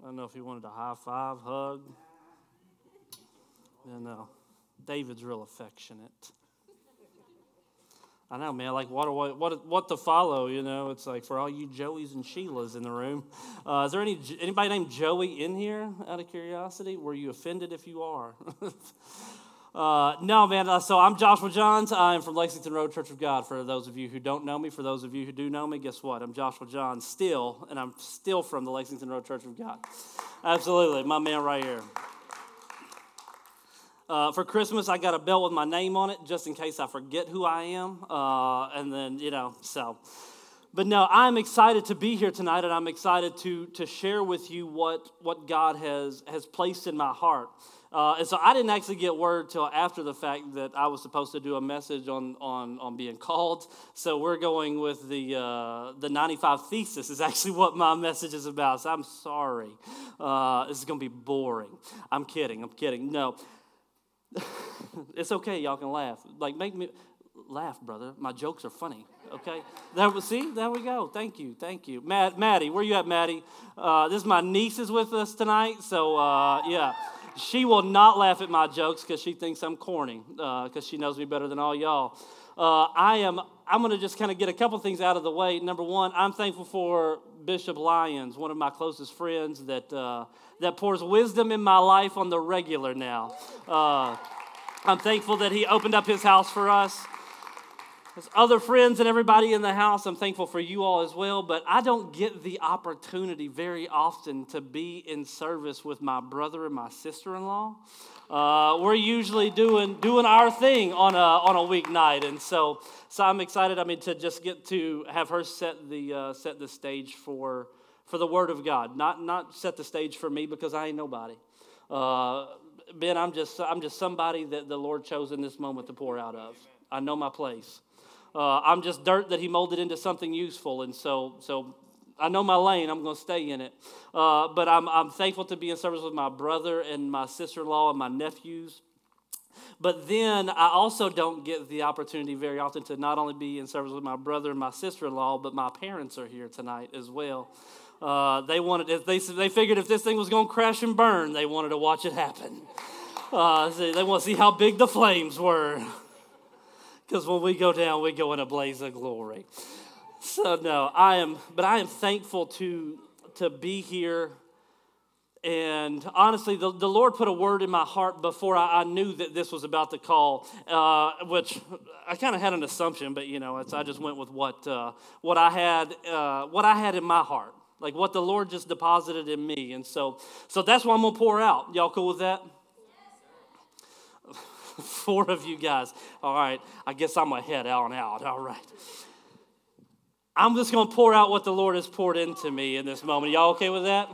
I don't know if he wanted a high five, hug. You know, David's real affectionate. I know, man. Like, what, what, what, what to follow? You know, it's like for all you Joeys and Sheilas in the room. Uh, is there any anybody named Joey in here? Out of curiosity, were you offended if you are? uh, no, man. Uh, so I'm Joshua Johns. I'm from Lexington Road Church of God. For those of you who don't know me, for those of you who do know me, guess what? I'm Joshua Johns still, and I'm still from the Lexington Road Church of God. Absolutely, my man right here. Uh, for Christmas, I got a belt with my name on it just in case I forget who I am. Uh, and then, you know, so. But no, I'm excited to be here tonight, and I'm excited to, to share with you what, what God has, has placed in my heart. Uh, and so I didn't actually get word till after the fact that I was supposed to do a message on, on, on being called. So we're going with the, uh, the 95 thesis is actually what my message is about. So I'm sorry. Uh, this is going to be boring. I'm kidding. I'm kidding. No. it's okay, y'all can laugh. Like, make me laugh, brother. My jokes are funny. Okay, there. We see, there we go. Thank you, thank you, Matt, Maddie. Where you at, Maddie? Uh, this is my niece is with us tonight, so uh, yeah, she will not laugh at my jokes because she thinks I'm corny because uh, she knows me better than all y'all. Uh, I am. I'm going to just kind of get a couple things out of the way. Number one, I'm thankful for Bishop Lyons, one of my closest friends that uh, that pours wisdom in my life on the regular now. Uh, I'm thankful that he opened up his house for us. His other friends and everybody in the house, I'm thankful for you all as well, but I don't get the opportunity very often to be in service with my brother and my sister in law. Uh, we're usually doing doing our thing on a on a weeknight, and so so I'm excited. I mean, to just get to have her set the uh, set the stage for for the Word of God, not, not set the stage for me because I ain't nobody. Uh, ben, I'm just, I'm just somebody that the Lord chose in this moment to pour out of. I know my place. Uh, I'm just dirt that He molded into something useful, and so, so I know my lane. I'm going to stay in it. Uh, but I'm, I'm thankful to be in service with my brother and my sister in law and my nephews. But then I also don't get the opportunity very often to not only be in service with my brother and my sister in law, but my parents are here tonight as well. Uh, they wanted, they, they figured if this thing was going to crash and burn, they wanted to watch it happen. Uh, they want to see how big the flames were. Because when we go down, we go in a blaze of glory. So, no, I am, but I am thankful to, to be here. And honestly, the, the Lord put a word in my heart before I, I knew that this was about to call, uh, which I kind of had an assumption, but you know, I just went with what, uh, what, I had, uh, what I had in my heart like what the Lord just deposited in me. And so, so that's what I'm gonna pour out. Y'all cool with that? Four of you guys. All right, I guess I'm gonna head out and out. All right. I'm just gonna pour out what the Lord has poured into me in this moment. Y'all okay with that?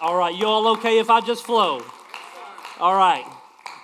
All right, you all okay if I just flow? All right.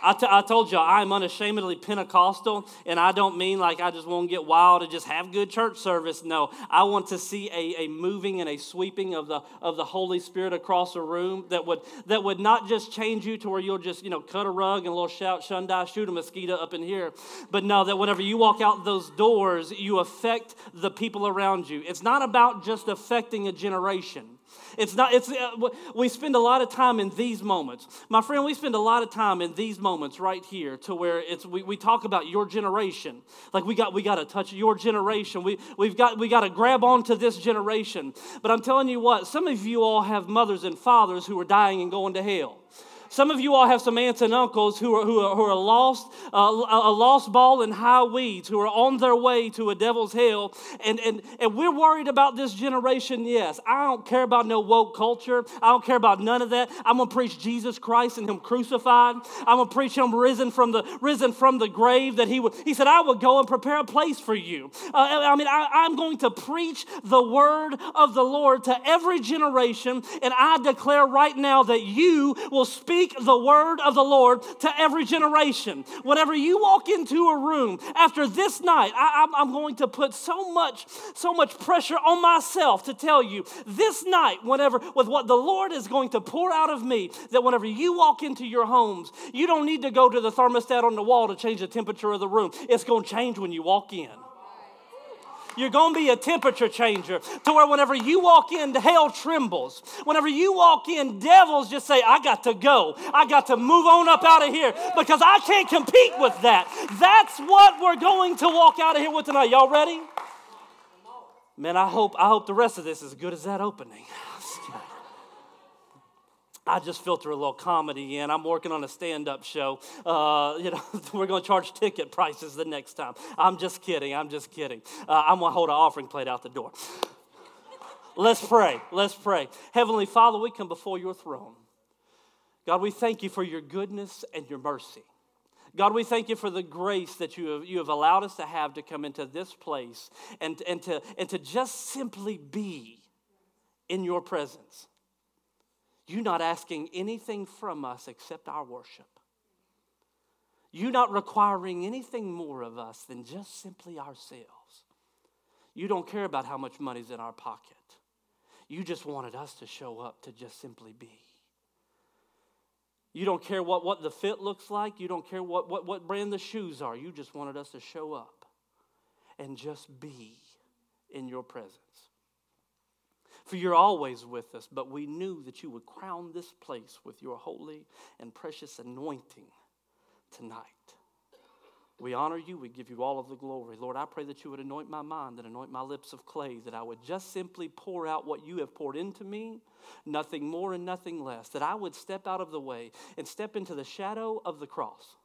I, t- I told you I'm unashamedly Pentecostal, and I don't mean like I just want to get wild and just have good church service. No, I want to see a, a moving and a sweeping of the of the Holy Spirit across a room that would that would not just change you to where you'll just you know cut a rug and a little shout shundai shoot a mosquito up in here, but no, that whenever you walk out those doors, you affect the people around you. It's not about just affecting a generation. It's not, it's, uh, we spend a lot of time in these moments. My friend, we spend a lot of time in these moments right here to where it's, we, we talk about your generation. Like we got, we got to touch your generation. We, we've got, we got to grab onto this generation. But I'm telling you what, some of you all have mothers and fathers who are dying and going to hell. Some of you all have some aunts and uncles who are, who are, who are lost, uh, a lost ball in high weeds, who are on their way to a devil's hell. And, and, and we're worried about this generation, yes. I don't care about no woke culture. I don't care about none of that. I'm going to preach Jesus Christ and Him crucified. I'm going to preach Him risen from the, risen from the grave that He would, He said, I would go and prepare a place for you. Uh, I mean, I, I'm going to preach the word of the Lord to every generation. And I declare right now that you will speak speak the word of the Lord to every generation. Whenever you walk into a room after this night, I, am going to put so much, so much pressure on myself to tell you this night, whenever with what the Lord is going to pour out of me, that whenever you walk into your homes, you don't need to go to the thermostat on the wall to change the temperature of the room. It's going to change when you walk in. You're going to be a temperature changer to where whenever you walk in, hell trembles. Whenever you walk in, devils just say, I got to go. I got to move on up out of here because I can't compete with that. That's what we're going to walk out of here with tonight. Y'all ready? Man, I hope, I hope the rest of this is as good as that opening. I just filter a little comedy in. I'm working on a stand-up show. Uh, you know, we're going to charge ticket prices the next time. I'm just kidding. I'm just kidding. Uh, I'm going to hold an offering plate out the door. Let's pray. Let's pray. Heavenly Father, we come before your throne. God, we thank you for your goodness and your mercy. God, we thank you for the grace that you have, you have allowed us to have to come into this place and, and, to, and to just simply be in your presence. You not asking anything from us except our worship. You not requiring anything more of us than just simply ourselves. You don't care about how much money's in our pocket. You just wanted us to show up to just simply be. You don't care what, what the fit looks like. You don't care what, what, what brand the shoes are. You just wanted us to show up and just be in your presence. For you're always with us, but we knew that you would crown this place with your holy and precious anointing tonight. We honor you. We give you all of the glory. Lord, I pray that you would anoint my mind and anoint my lips of clay, that I would just simply pour out what you have poured into me, nothing more and nothing less, that I would step out of the way and step into the shadow of the cross.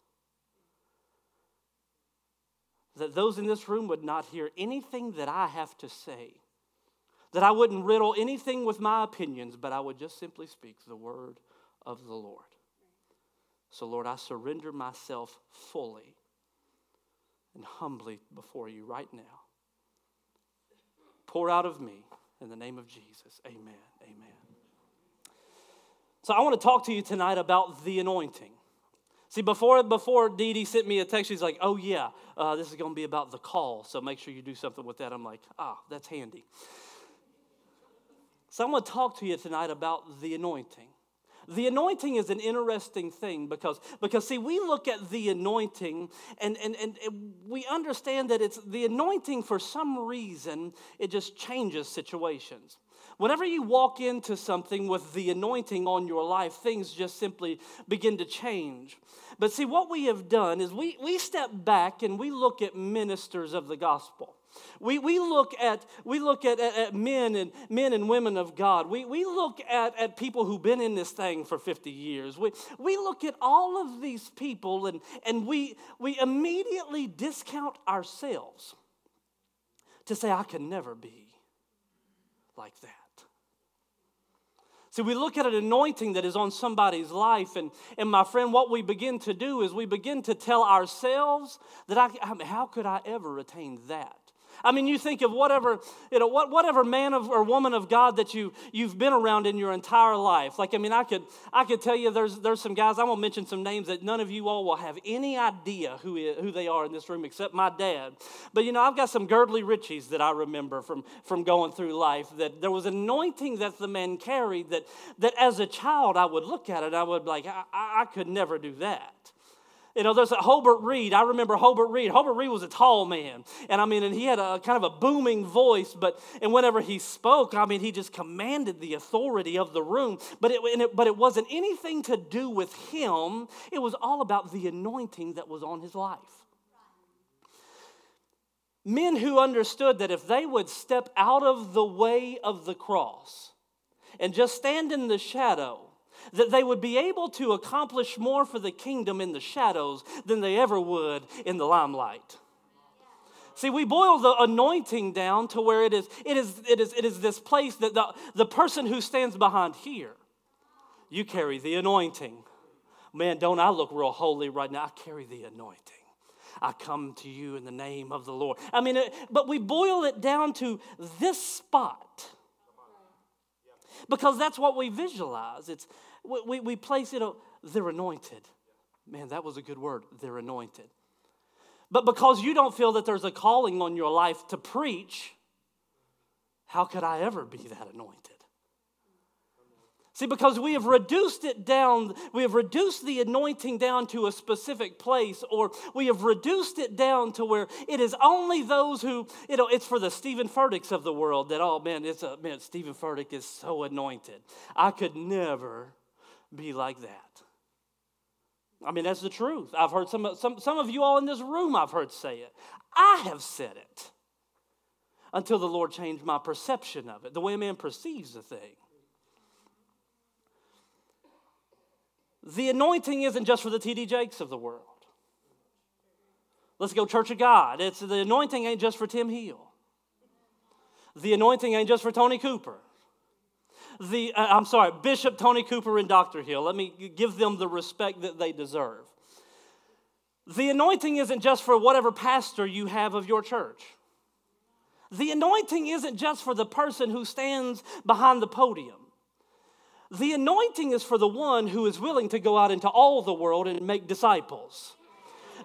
That those in this room would not hear anything that I have to say that I wouldn't riddle anything with my opinions, but I would just simply speak the word of the Lord. So, Lord, I surrender myself fully and humbly before you right now. Pour out of me in the name of Jesus. Amen. Amen. So, I want to talk to you tonight about the anointing. See, before before Dee Dee sent me a text, she's like, "Oh yeah, uh, this is going to be about the call, so make sure you do something with that." I'm like, "Ah, that's handy." So I'm going to talk to you tonight about the anointing. The anointing is an interesting thing because, because see, we look at the anointing and, and, and we understand that it's the anointing for some reason, it just changes situations. Whenever you walk into something with the anointing on your life, things just simply begin to change. But see, what we have done is we, we step back and we look at ministers of the gospel. We, we look, at, we look at, at, at, men, and, men and women of God. We, we look at, at people who've been in this thing for 50 years. We, we look at all of these people and, and we, we immediately discount ourselves to say, I can never be like that. See, we look at an anointing that is on somebody's life, and, and my friend, what we begin to do is we begin to tell ourselves that I, how could I ever attain that? I mean, you think of whatever, you know, what, whatever man of, or woman of God that you, you've been around in your entire life. Like, I mean, I could, I could tell you there's, there's some guys, I won't mention some names that none of you all will have any idea who, who they are in this room except my dad. But, you know, I've got some girdly richies that I remember from, from going through life that there was anointing that the man carried that, that as a child I would look at it, I would be like, I, I could never do that. You know, there's a Hobart Reed. I remember Hobart Reed. Hobart Reed was a tall man. And I mean, and he had a kind of a booming voice, but and whenever he spoke, I mean, he just commanded the authority of the room. But it, it, but it wasn't anything to do with him. It was all about the anointing that was on his life. Men who understood that if they would step out of the way of the cross and just stand in the shadow, that they would be able to accomplish more for the kingdom in the shadows than they ever would in the limelight. See, we boil the anointing down to where it is, it is, it is, it is this place that the, the person who stands behind here, you carry the anointing. Man, don't I look real holy right now? I carry the anointing. I come to you in the name of the Lord. I mean, but we boil it down to this spot because that's what we visualize. It's we, we, we place it, they're anointed. Man, that was a good word. They're anointed. But because you don't feel that there's a calling on your life to preach, how could I ever be that anointed? See, because we have reduced it down, we have reduced the anointing down to a specific place, or we have reduced it down to where it is only those who, you know, it's for the Stephen Furticks of the world that, oh man, it's a man, Stephen Furtick is so anointed. I could never be like that. I mean, that's the truth. I've heard some, some, some of you all in this room, I've heard say it. I have said it until the Lord changed my perception of it, the way a man perceives a thing. The anointing isn't just for the TD Jakes of the world. Let's go, Church of God. It's the anointing ain't just for Tim Hill. The anointing ain't just for Tony Cooper. The uh, I'm sorry, Bishop Tony Cooper and Dr. Hill. Let me give them the respect that they deserve. The anointing isn't just for whatever pastor you have of your church. The anointing isn't just for the person who stands behind the podium. The anointing is for the one who is willing to go out into all the world and make disciples.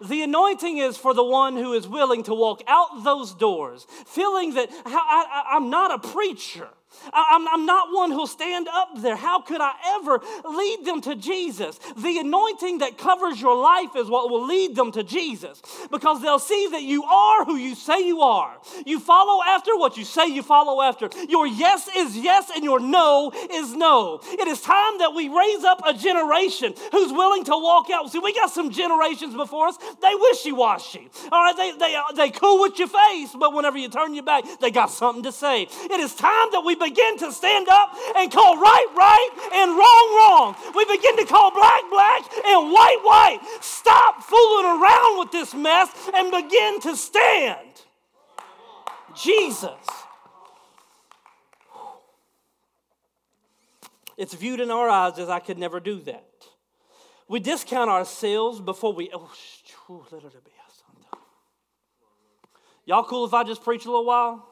The anointing is for the one who is willing to walk out those doors, feeling that I, am not a preacher. I'm, I'm not one who'll stand up there. How could I ever lead them to Jesus? The anointing that covers your life is what will lead them to Jesus because they'll see that you are who you say you are. You follow after what you say you follow after. Your yes is yes and your no is no. It is time that we raise up a generation who's willing to walk out. See, we got some generations before us, they wishy washy. All right, they, they, they cool with your face, but whenever you turn your back, they got something to say. It is time that we begin to stand up and call right, right, and wrong, wrong. We begin to call black, black, and white, white. Stop fooling around with this mess and begin to stand. Jesus. It's viewed in our eyes as I could never do that. We discount ourselves before we. Oh, Y'all cool if I just preach a little while?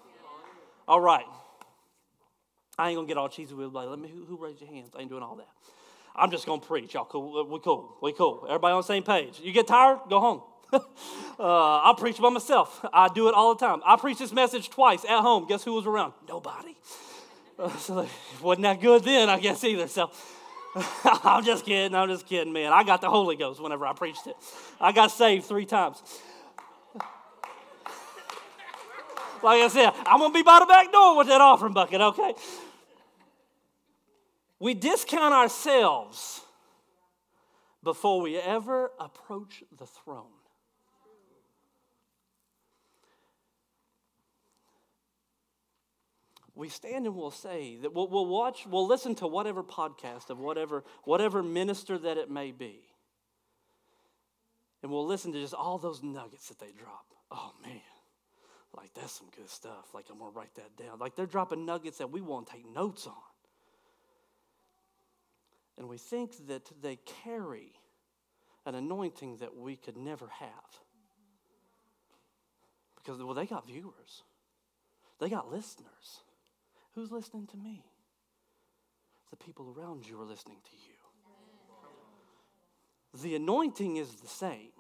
All right. I ain't gonna get all cheesy with like, let me who, who raised your hands? I ain't doing all that. I'm just gonna preach. Y'all cool? We cool. We cool. Everybody on the same page. You get tired? Go home. uh, I preach by myself. I do it all the time. I preached this message twice at home. Guess who was around? Nobody. Uh, so wasn't that good then, I guess either. So I'm just kidding. I'm just kidding, man. I got the Holy Ghost whenever I preached it. I got saved three times. Like I said, I'm gonna be by the back door with that offering bucket. Okay. We discount ourselves before we ever approach the throne. we stand and we'll say that we'll, we'll, watch, we'll listen to whatever podcast of whatever, whatever minister that it may be. And we'll listen to just all those nuggets that they drop. Oh man, like that's some good stuff. Like I'm gonna write that down. Like they're dropping nuggets that we won't take notes on and we think that they carry an anointing that we could never have. Because, well, they got viewers, they got listeners. Who's listening to me? The people around you are listening to you. The anointing is the same.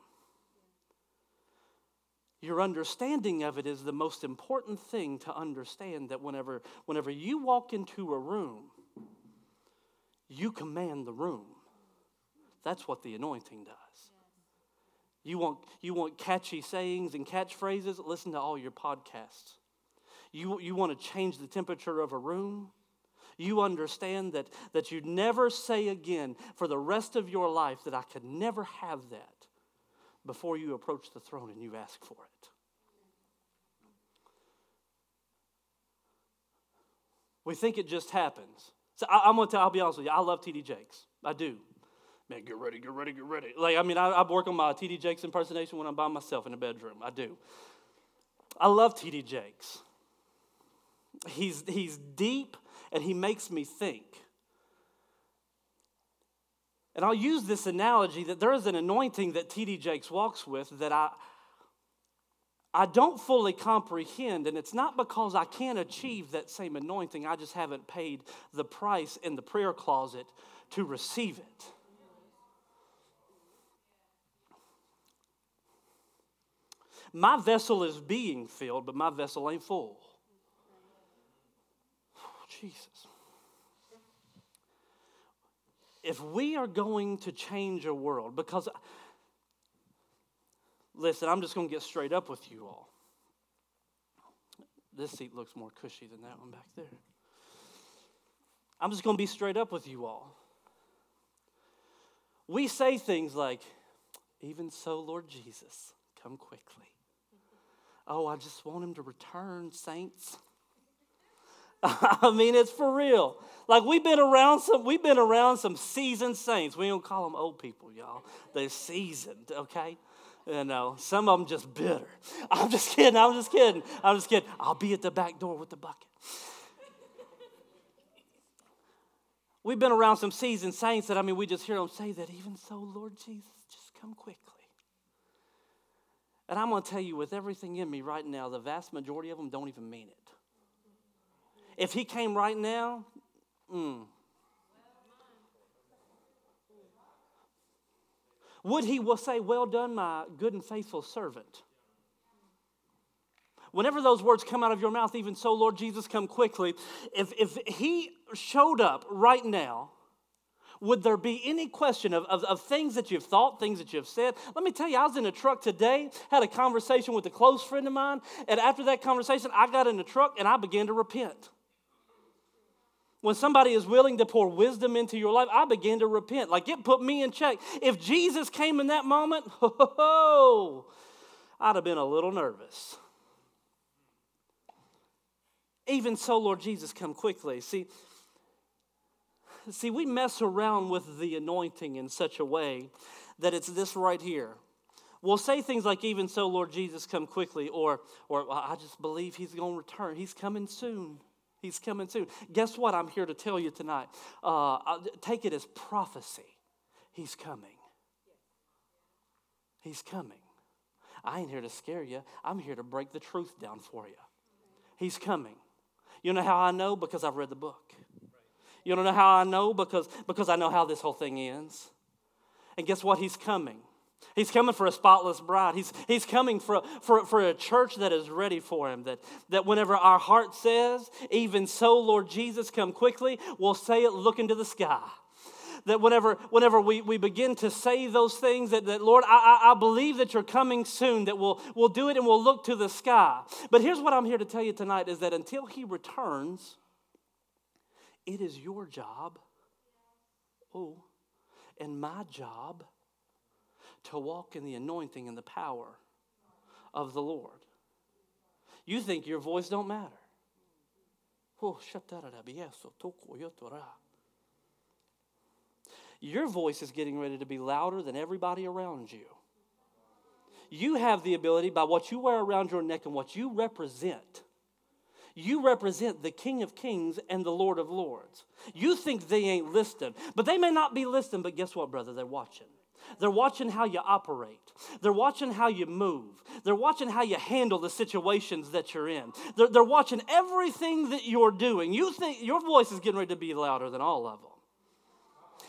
Your understanding of it is the most important thing to understand that whenever, whenever you walk into a room, you command the room. That's what the anointing does. You want, you want catchy sayings and catchphrases? Listen to all your podcasts. You, you want to change the temperature of a room? You understand that, that you never say again for the rest of your life that I could never have that before you approach the throne and you ask for it. We think it just happens. So I, am gonna tell. I'll be honest with you. I love TD Jakes. I do. Man, get ready, get ready, get ready. Like I mean, I, I work on my TD Jakes impersonation when I'm by myself in the bedroom. I do. I love TD Jakes. He's he's deep and he makes me think. And I'll use this analogy that there is an anointing that TD Jakes walks with that I I don't fully comprehend, and it's not because I can't achieve that same anointing, I just haven't paid the price in the prayer closet to receive it. My vessel is being filled, but my vessel ain't full. Jesus. if we are going to change a world, because, listen, I'm just going to get straight up with you all. This seat looks more cushy than that one back there. I'm just going to be straight up with you all. We say things like, even so, Lord Jesus, come quickly. Oh, I just want him to return, saints. I mean, it's for real. Like we've been around some, we've been around some seasoned saints. We don't call them old people, y'all. They're seasoned, okay? You know, some of them just bitter. I'm just kidding. I'm just kidding. I'm just kidding. I'll be at the back door with the bucket. We've been around some seasoned saints that I mean, we just hear them say that. Even so, Lord Jesus, just come quickly. And I'm going to tell you, with everything in me right now, the vast majority of them don't even mean it. If he came right now, mm, would he will say, Well done, my good and faithful servant? Whenever those words come out of your mouth, even so, Lord Jesus, come quickly. If, if he showed up right now, would there be any question of, of, of, things that you've thought, things that you've said? Let me tell you, I was in a truck today, had a conversation with a close friend of mine, and after that conversation, I got in the truck and I began to repent. When somebody is willing to pour wisdom into your life, I began to repent. Like it put me in check. If Jesus came in that moment, oh, I'd have been a little nervous. Even so, Lord Jesus, come quickly. See, see, we mess around with the anointing in such a way that it's this right here. We'll say things like, even so, Lord Jesus, come quickly, or, or I just believe he's going to return. He's coming soon. He's coming soon. Guess what? I'm here to tell you tonight. Uh, take it as prophecy. He's coming. He's coming. I ain't here to scare you. I'm here to break the truth down for you. He's coming. You know how I know? Because I've read the book. You don't know how I know? Because, because I know how this whole thing ends. And guess what? He's coming. He's coming for a spotless bride. He's, he's coming for, for, for a church that is ready for him. That, that whenever our heart says, even so, Lord Jesus, come quickly, we'll say it look into the sky. That whenever, whenever we, we begin to say those things, that, that Lord, I, I, I believe that you're coming soon, that we'll, we'll do it and we'll look to the sky. But here's what I'm here to tell you tonight is that until he returns, it is your job, oh, and my job to walk in the anointing and the power of the Lord. You think your voice don't matter. Your voice is getting ready to be louder than everybody around you. You have the ability by what you wear around your neck and what you represent you represent the King of Kings and the Lord of Lords. You think they ain't listening, but they may not be listening, but guess what, brother? They're watching. They're watching how you operate. They're watching how you move. They're watching how you handle the situations that you're in. They're, they're watching everything that you're doing. You think your voice is getting ready to be louder than all of them.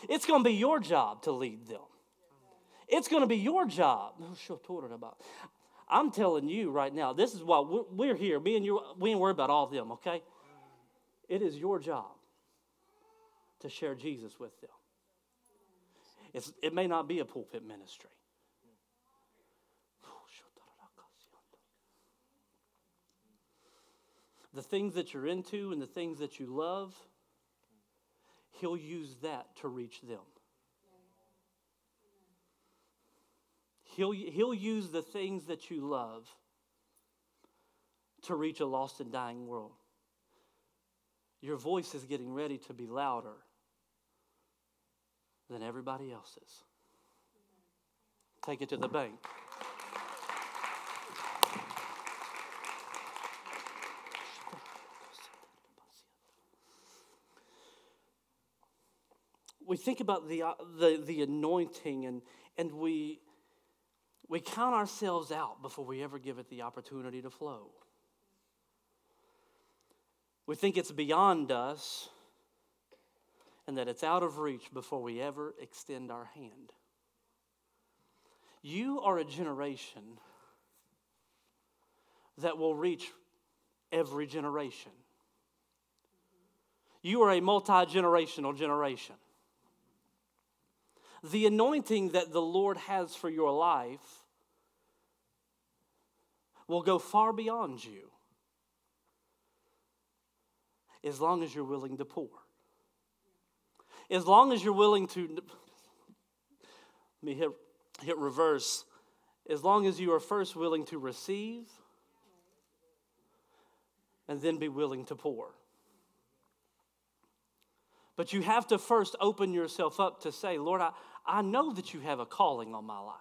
It's going to be your job to lead them. It's going to be your job. Oh, I'm telling you right now, this is why we're here. Me and you, we ain't worried about all of them, okay? It is your job to share Jesus with them. It's, it may not be a pulpit ministry. The things that you're into and the things that you love, He'll use that to reach them. He'll, he'll use the things that you love to reach a lost and dying world. Your voice is getting ready to be louder than everybody else's. Take it to the bank. We think about the, uh, the, the anointing and, and we, we count ourselves out before we ever give it the opportunity to flow. We think it's beyond us and that it's out of reach before we ever extend our hand. You are a generation that will reach every generation. You are a multi generational generation. the anointing that the Lord has for your life will go far beyond you as long as you're willing to pour. As long as you're willing to, let me hit, hit reverse. As long as you are first willing to receive and then be willing to pour. But you have to first open yourself up to say, Lord, I, I know that you have a calling on my life.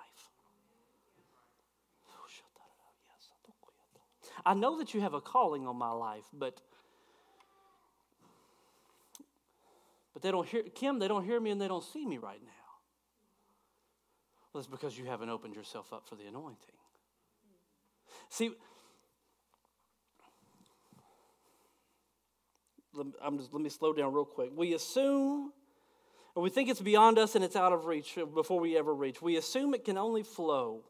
I know that you have a calling on my life, but but they don't hear Kim, they don't hear me and they don't see me right now. Well, it's because you haven't opened yourself up for the anointing. See, I'm just, let me slow down real quick. We assume, or we think it's beyond us and it's out of reach before we ever reach. We assume it can only flow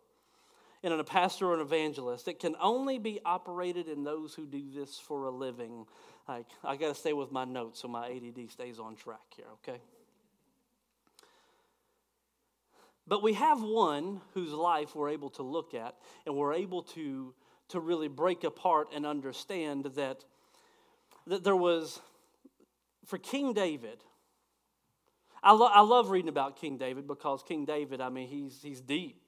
in a pastor or an evangelist. It can only be operated in those who do this for a living. Like, I got to stay with my notes so my ADD stays on track here, okay? But we have one whose life we're able to look at and we're able to, to really break apart and understand that that there was, for King David, I, lo- I love reading about King David because King David, I mean, he's, he's deep.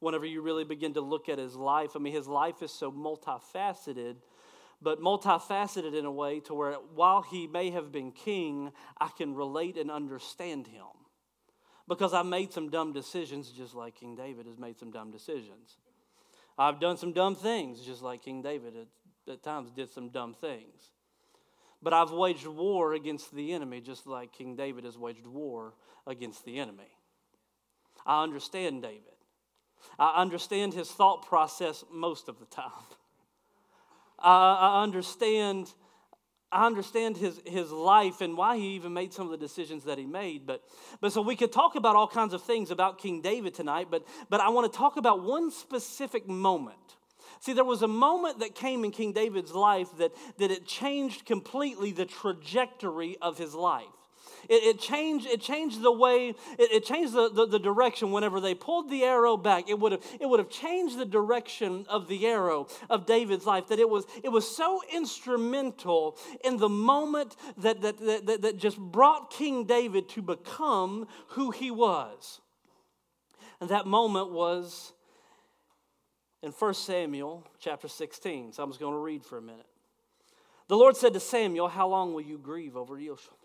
Whenever you really begin to look at his life, I mean, his life is so multifaceted, but multifaceted in a way to where while he may have been king, I can relate and understand him. Because I made some dumb decisions just like King David has made some dumb decisions. I've done some dumb things just like King David at, at times did some dumb things. But I've waged war against the enemy just like King David has waged war against the enemy. I understand David. I understand his thought process most of the time. I understand, I understand his, his life and why he even made some of the decisions that he made. But, but so we could talk about all kinds of things about King David tonight, but, but I want to talk about one specific moment See, there was a moment that came in King David's life that, that it changed completely the trajectory of his life. It, it, changed, it changed the way, it, it changed the, the, the, direction. Whenever they pulled the arrow back, it would, have, it would have changed the direction of the arrow of David's life. That it was, it was so instrumental in the moment that, that, that, that just brought King David to become who he was. And that moment was in 1 Samuel chapter 16. So I'm just going to read for a minute. The Lord said to Samuel, How long will you grieve over Yoshua?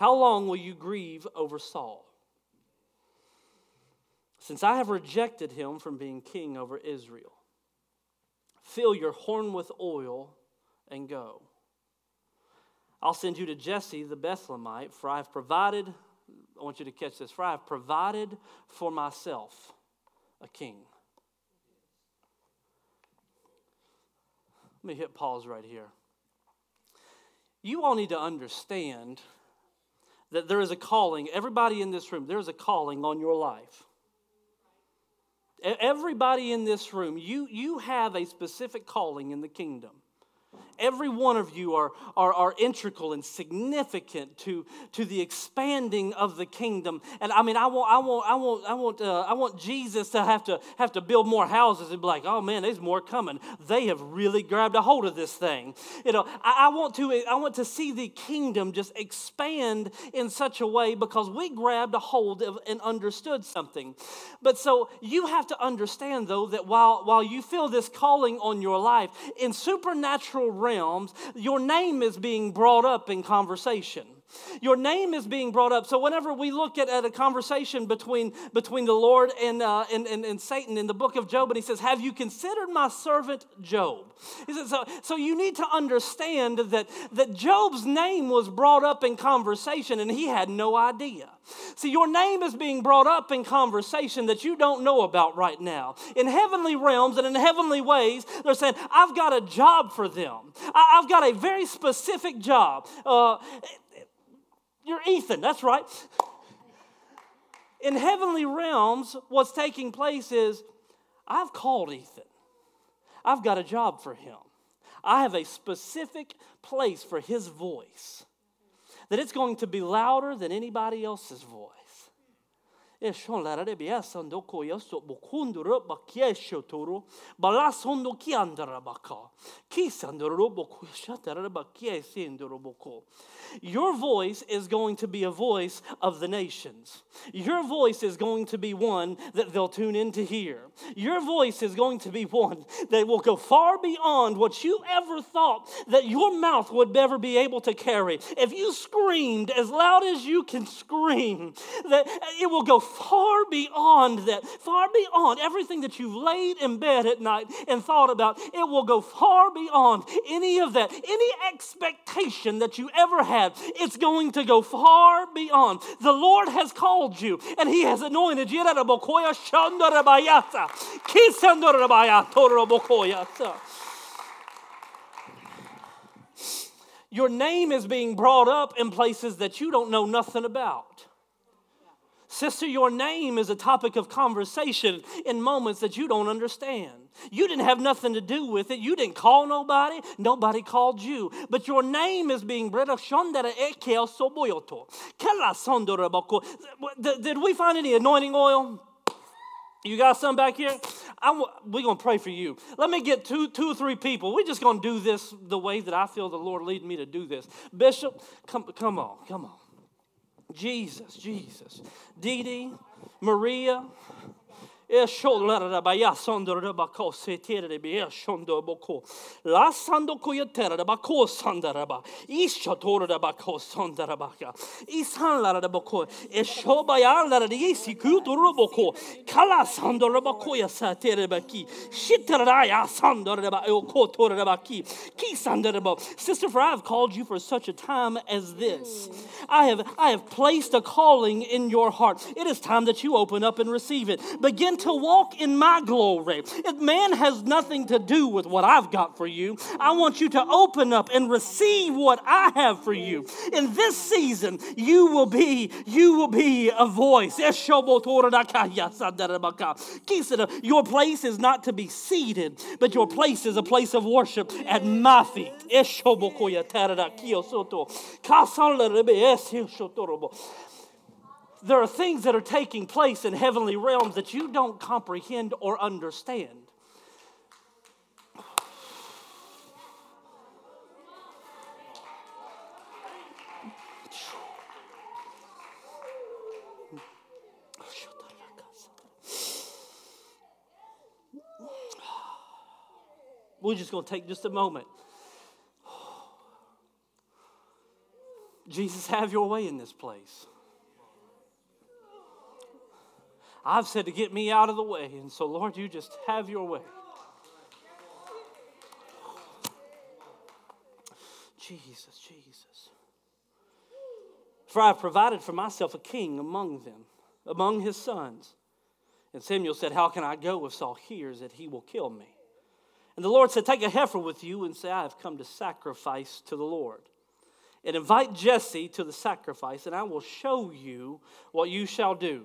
How long will you grieve over Saul? Since I have rejected him from being king over Israel, fill your horn with oil and go. I'll send you to Jesse the Bethlehemite, for I have provided, I want you to catch this, for I have provided for myself a king. Let me hit pause right here. You all need to understand that there is a calling, everybody in this room, there's a calling on your life. Everybody in this room, you, you have a specific calling in the kingdom. Every one of you are, are, are integral and significant to, to the expanding of the kingdom. And I mean, I want, I want, I want, I want, uh, I want Jesus to have to have to build more houses and be like, oh man, there's more coming. They have really grabbed a hold of this thing. You know, I, I want to, I want to see the kingdom just expand in such a way because we grabbed a hold of and understood something. But so you have to understand though that while while you feel this calling on your life in supernatural realms realms, your name is being brought up in conversation. Your name is being brought up. So whenever we look at, at a conversation between, between the Lord and, uh, and, and, and Satan in the book of Job, and he says, Have you considered my servant Job? He says, so, so you need to understand that, that Job's name was brought up in conversation and he had no idea. See, your name is being brought up in conversation that you don't know about right now. In heavenly realms and in heavenly ways, they're saying, I've got a job for them. I, have got a very specific job. Uh, you're Ethan, that's right. In heavenly realms, what's taking place is I've called Ethan. I've got a job for him. I have a specific place for his voice that it's going to be louder than anybody else's voice. Your voice is going to be a voice of the nations. Your voice is going to be one that they'll tune in to hear. Your voice is going to be one that will go far beyond what you ever thought that your mouth would ever be able to carry. If you screamed as loud as you can scream, that it will go far beyond that, far beyond everything that you've laid in bed at night and thought about. It will go far beyond any of that, any expectation that you ever had it's going to go far beyond. The Lord has called you and He has anointed you. Your name is being brought up in places that you don't know nothing about. Sister, your name is a topic of conversation in moments that you don't understand. You didn't have nothing to do with it. You didn't call nobody. Nobody called you. But your name is being up. Did we find any anointing oil? You got some back here? I'm, we're going to pray for you. Let me get two, two or three people. We're just going to do this the way that I feel the Lord lead me to do this. Bishop, come, come on, come on. Jesus, Jesus. Dee Dee, Maria, Sister, for I have called you for such a time as this. I have I have placed a calling in your heart. It is time that you open up and receive it. Begin to walk in my glory. If man has nothing to do with what I've got for you, I want you to open up and receive what I have for you. In this season, you will be, you will be a voice. Your place is not to be seated, but your place is a place of worship at my feet. There are things that are taking place in heavenly realms that you don't comprehend or understand. We're just going to take just a moment. Jesus, have your way in this place. I've said to get me out of the way. And so, Lord, you just have your way. Jesus, Jesus. For I've provided for myself a king among them, among his sons. And Samuel said, How can I go if Saul hears that he will kill me? And the Lord said, Take a heifer with you and say, I have come to sacrifice to the Lord. And invite Jesse to the sacrifice, and I will show you what you shall do.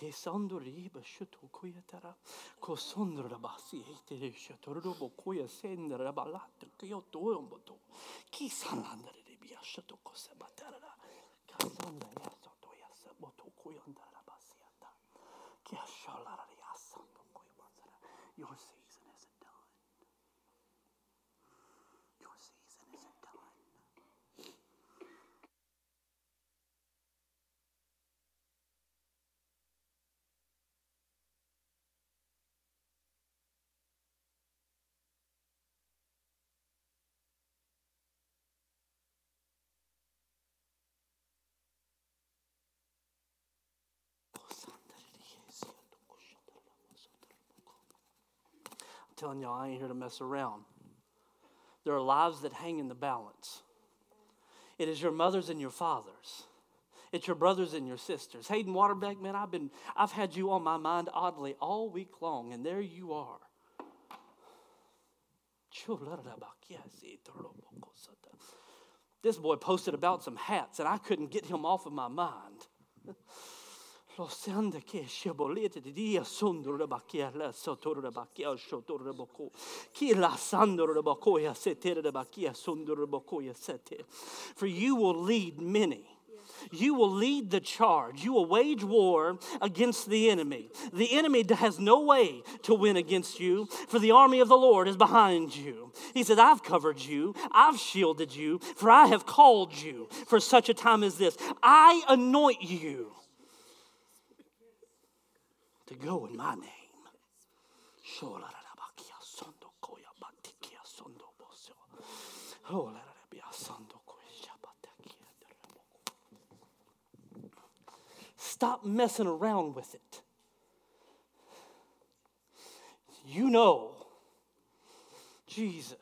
Kesandoriba shotokoya tara. Kosondrabasi etere shotorobo koya senda rabalata kyotoyomboto. Kisalandrebia shotokosabatara. Kasanda yasotoya sabotokoyandarabasiata. Kiashalarariasando koyamasara, Yosei. Telling y'all, I ain't here to mess around. There are lives that hang in the balance. It is your mothers and your fathers It's your brothers and your sisters. Hayden Waterbeck, man, I've been I've had you on my mind oddly all week long, and there you are. This boy posted about some hats, and I couldn't get him off of my mind. Che di bocco. Chi la sete. For you will lead many. You will lead the charge. You will wage war against the enemy. The enemy has no way to win against you, for the army of the Lord is behind you. He said, I've covered you, I've shielded you, for I have called you for such a time as this. I anoint you to go in my name. Stop messing around with it. You know, Jesus.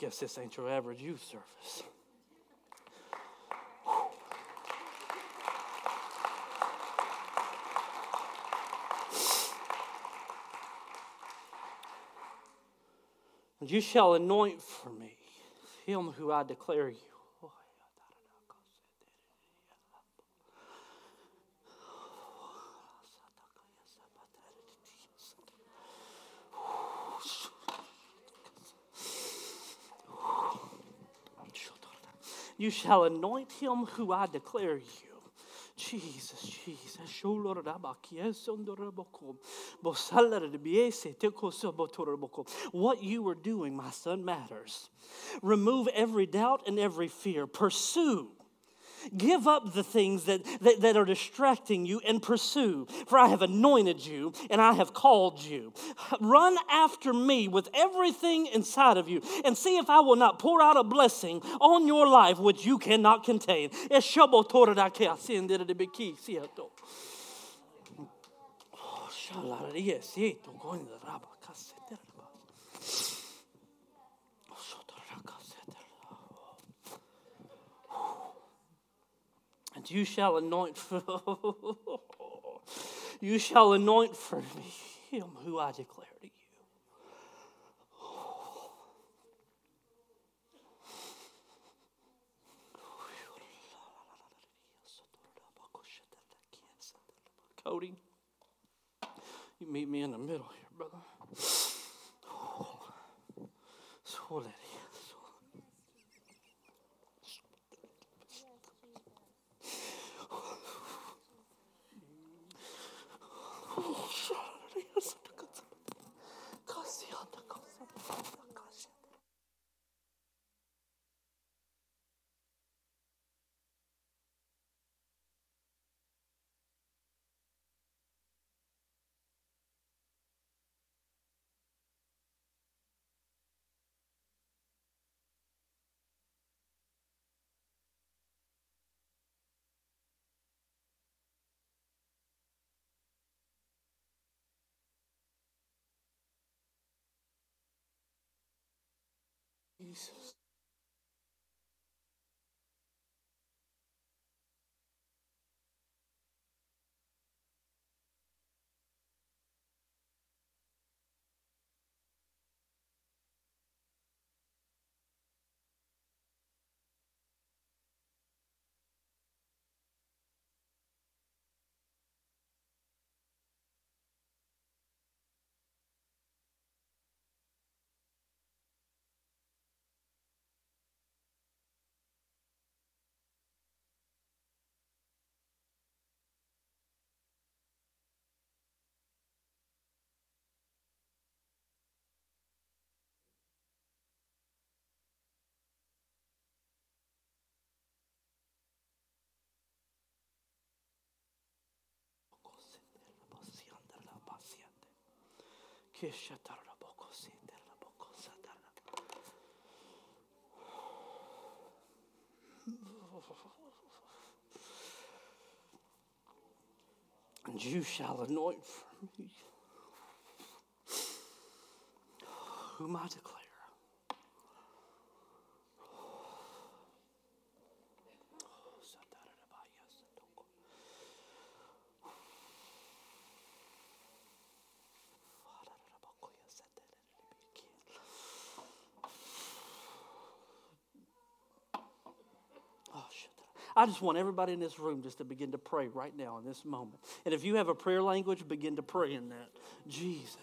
Guess this ain't your average youth service. And you shall anoint for me him who I declare you. You shall anoint him who I declare you. Jesus, Jesus. What you were doing, my son, matters. Remove every doubt and every fear. Pursue Give up the things that, that, that, are distracting you and pursue, for I have anointed you and I have called you. Run after me with everything inside of you and see if I will not pour out a blessing on your life which you cannot contain. And you shall anoint for you shall anoint for me him who I declare to you. Cody, you meet me in the middle here, brother. Oh, Jesus. And you shall anoint for me whom I declare. Oh, shut up. I just want everybody in this room just to begin to pray right now in this moment. And if you have a prayer language, begin to pray in that. Jesus.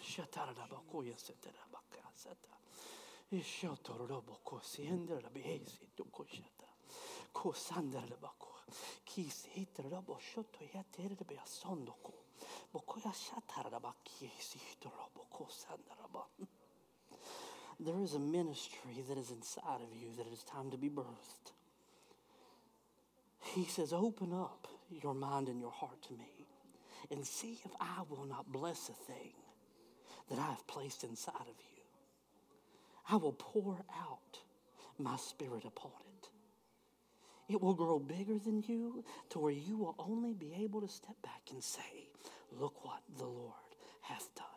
there is a ministry that is inside of you that it is time to be birthed. He says, Open up your mind and your heart to me and see if I will not bless a thing that I have placed inside of you. I will pour out my spirit upon it. It will grow bigger than you to where you will only be able to step back and say, Look what the Lord hath done.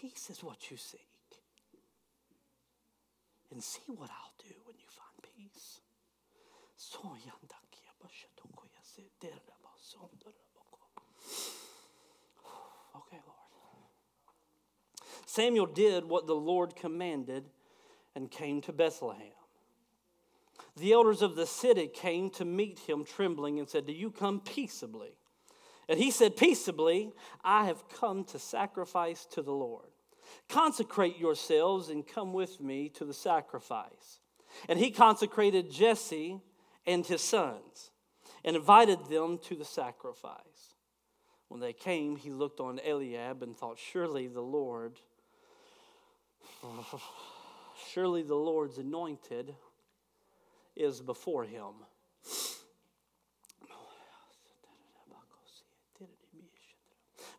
Peace is what you seek. And see what I'll do when you find peace. Okay, Lord. Samuel did what the Lord commanded and came to Bethlehem. The elders of the city came to meet him trembling and said, Do you come peaceably? And he said, Peaceably, I have come to sacrifice to the Lord. Consecrate yourselves and come with me to the sacrifice. And he consecrated Jesse and his sons and invited them to the sacrifice. When they came, he looked on Eliab and thought, Surely the Lord, surely the Lord's anointed is before him.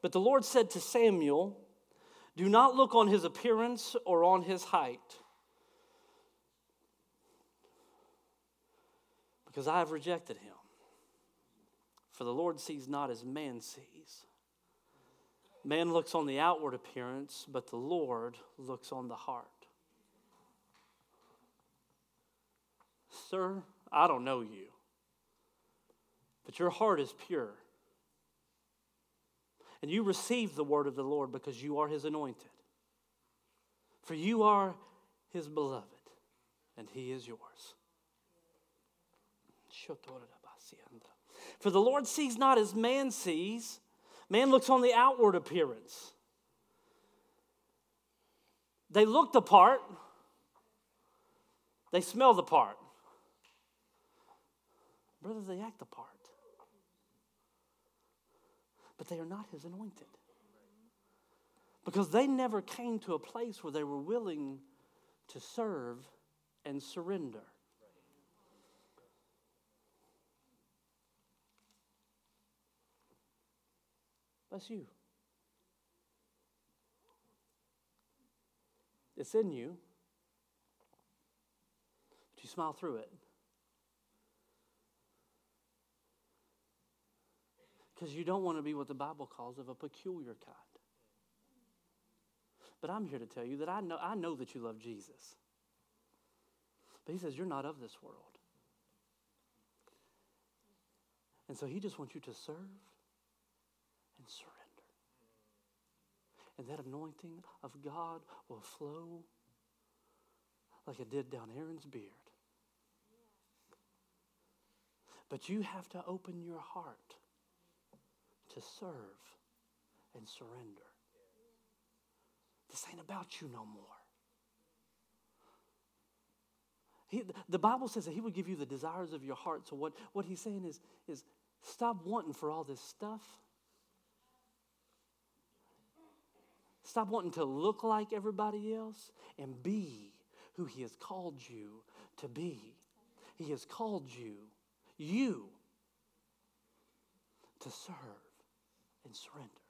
But the Lord said to Samuel, Do not look on his appearance or on his height, because I have rejected him. For the Lord sees not as man sees. Man looks on the outward appearance, but the Lord looks on the heart. Sir, I don't know you, but your heart is pure. And you receive the word of the Lord because you are his anointed. For you are his beloved, and he is yours. For the Lord sees not as man sees. Man looks on the outward appearance. They look the part, they smell the part. Brother, they act the part but they are not his anointed. Because they never came to a place where they were willing to serve and surrender. That's you. It's in you, but you smile through it. Because you don't want to be what the Bible calls of a peculiar kind. But I'm here to tell you that I know, I know that you love Jesus. But he says, You're not of this world. And so he just wants you to serve and surrender. And that anointing of God will flow like it did down Aaron's beard. But you have to open your heart to serve and surrender. This ain't about you no more. He, the Bible says that He will give you the desires of your heart. So, what, what He's saying is, is Stop wanting for all this stuff. Stop wanting to look like everybody else and be who He has called you to be. He has called you, you, to serve and surrender.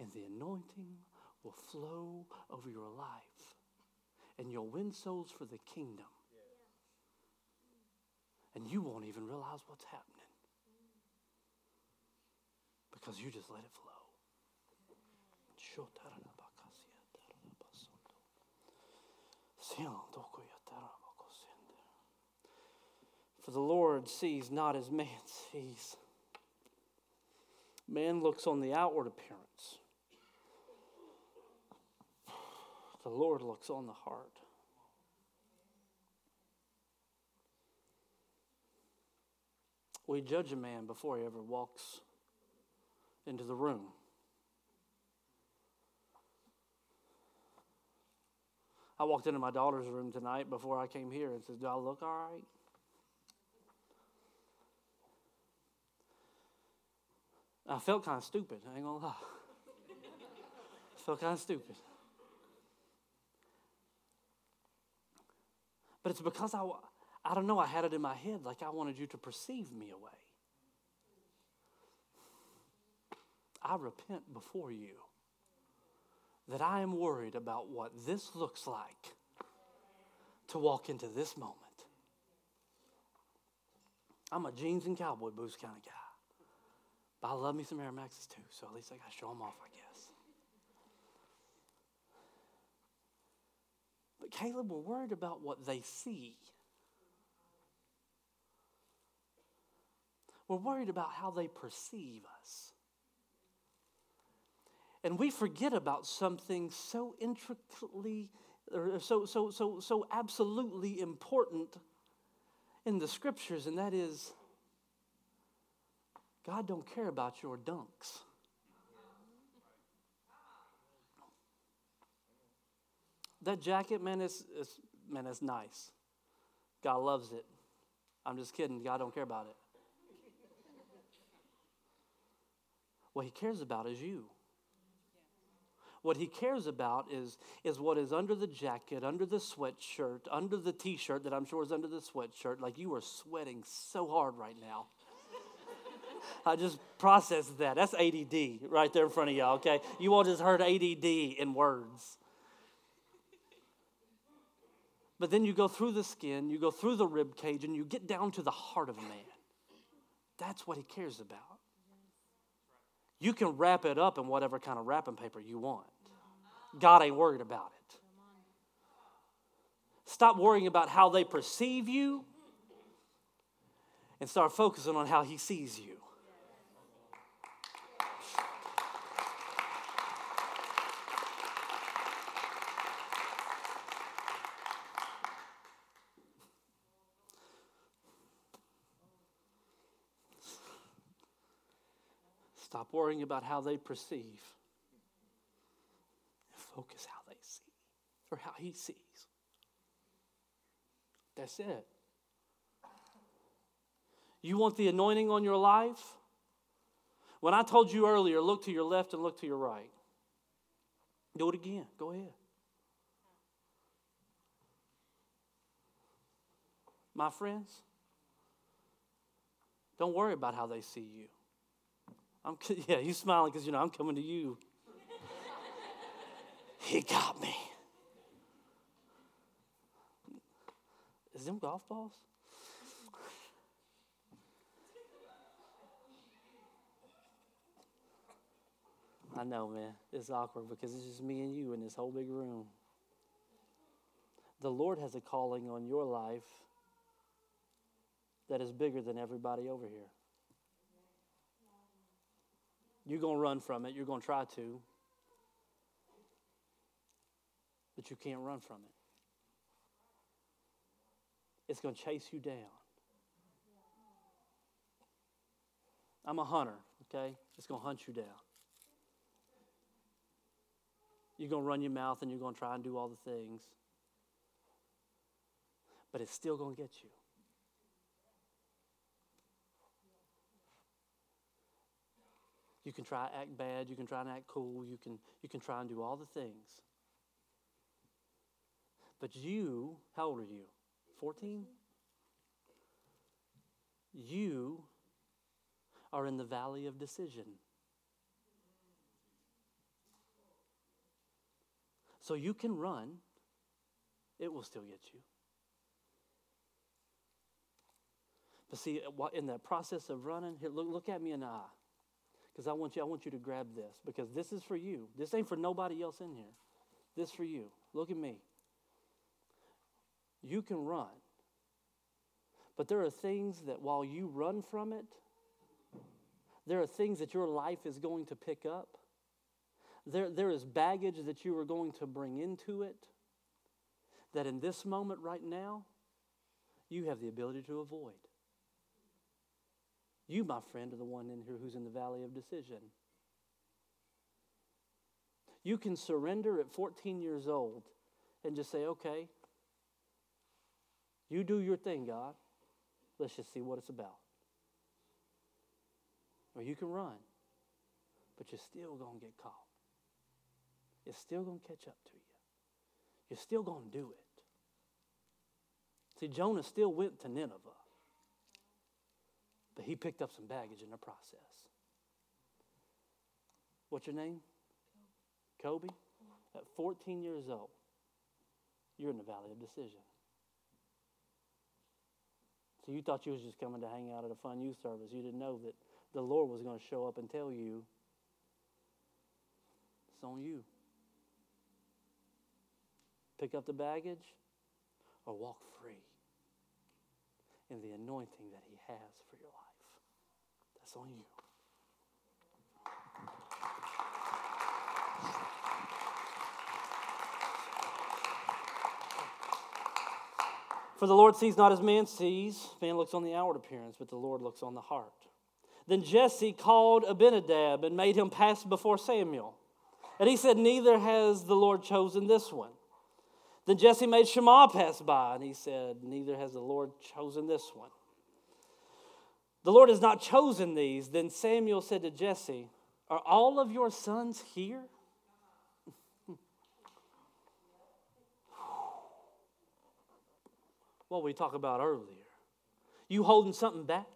And the anointing will flow over your life, and you'll win souls for the kingdom. And you won't even realize what's happening because you just let it flow. For the Lord sees not as man sees. Man looks on the outward appearance, the Lord looks on the heart. We judge a man before he ever walks into the room. I walked into my daughter's room tonight before I came here and said, Do I look all right? I felt kind of stupid, I ain't gonna lie. I felt kind of stupid. But it's because I, I don't know, I had it in my head like I wanted you to perceive me away. I repent before you that I am worried about what this looks like to walk into this moment. I'm a jeans and cowboy boots kind of guy. But I love me some Air Maxes too, so at least I got to show them off, I guess. But Caleb, we're worried about what they see. We're worried about how they perceive us. And we forget about something so intricately, or so, so, so, so absolutely important in the scriptures, and that is God don't care about your dunks. That jacket, man, is, is man, it's nice. God loves it. I'm just kidding. God don't care about it. What he cares about is you. What he cares about is, is what is under the jacket, under the sweatshirt, under the t shirt that I'm sure is under the sweatshirt. Like you are sweating so hard right now. I just processed that. That's ADD right there in front of y'all, okay? You all just heard ADD in words. But then you go through the skin, you go through the rib cage, and you get down to the heart of a man. That's what he cares about. You can wrap it up in whatever kind of wrapping paper you want. God ain't worried about it. Stop worrying about how they perceive you and start focusing on how He sees you. Stop worrying about how they perceive focus how they see or how he sees. That's it. You want the anointing on your life? When I told you earlier, look to your left and look to your right. Do it again. Go ahead. My friends, don't worry about how they see you. I'm, yeah, you smiling because you know I'm coming to you. He got me. Is them golf balls? I know, man. It's awkward because it's just me and you in this whole big room. The Lord has a calling on your life that is bigger than everybody over here. You're going to run from it. You're going to try to but you can't run from it. It's going to chase you down. I'm a hunter, okay? It's going to hunt you down. You're going to run your mouth and you're going to try and do all the things, but it's still going to get you. You can try act bad, you can try and act cool, you can, you can try and do all the things. But you, how old are you? 14? You are in the valley of decision. So you can run, it will still get you. But see, uh, in that process of running, look, look at me in the eye. Because I want you, I want you to grab this. Because this is for you. This ain't for nobody else in here. This for you. Look at me. You can run. But there are things that while you run from it, there are things that your life is going to pick up. There, there is baggage that you are going to bring into it that in this moment right now, you have the ability to avoid. You, my friend, are the one in here who's in the valley of decision. You can surrender at 14 years old and just say, okay, you do your thing, God. Let's just see what it's about. Or you can run, but you're still going to get caught. It's still going to catch up to you. You're still going to do it. See, Jonah still went to Nineveh, but he picked up some baggage in the process. What's your name? Kobe? At 14 years old, you're in the valley of decision. So you thought you was just coming to hang out at a fun youth service. You didn't know that the Lord was going to show up and tell you it's on you. Pick up the baggage or walk free the anointing that He has for your life. That's on you. For the Lord sees not as man sees. Man looks on the outward appearance, but the Lord looks on the heart. Then Jesse called Abinadab and made him pass before Samuel. And he said, Neither has the Lord chosen this one. Then Jesse made Shammah pass by, and he said, Neither has the Lord chosen this one. The Lord has not chosen these. Then Samuel said to Jesse, Are all of your sons here? what we talked about earlier. You holding something back?